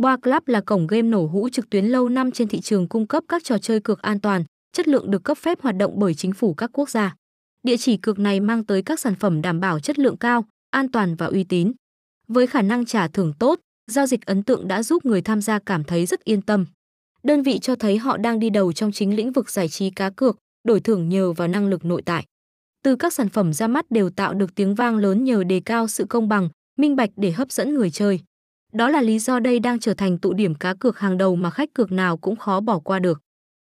Boa Club là cổng game nổ hũ trực tuyến lâu năm trên thị trường cung cấp các trò chơi cược an toàn, chất lượng được cấp phép hoạt động bởi chính phủ các quốc gia. Địa chỉ cược này mang tới các sản phẩm đảm bảo chất lượng cao, an toàn và uy tín. Với khả năng trả thưởng tốt, giao dịch ấn tượng đã giúp người tham gia cảm thấy rất yên tâm. Đơn vị cho thấy họ đang đi đầu trong chính lĩnh vực giải trí cá cược, đổi thưởng nhờ vào năng lực nội tại. Từ các sản phẩm ra mắt đều tạo được tiếng vang lớn nhờ đề cao sự công bằng, minh bạch để hấp dẫn người chơi. Đó là lý do đây đang trở thành tụ điểm cá cược hàng đầu mà khách cược nào cũng khó bỏ qua được.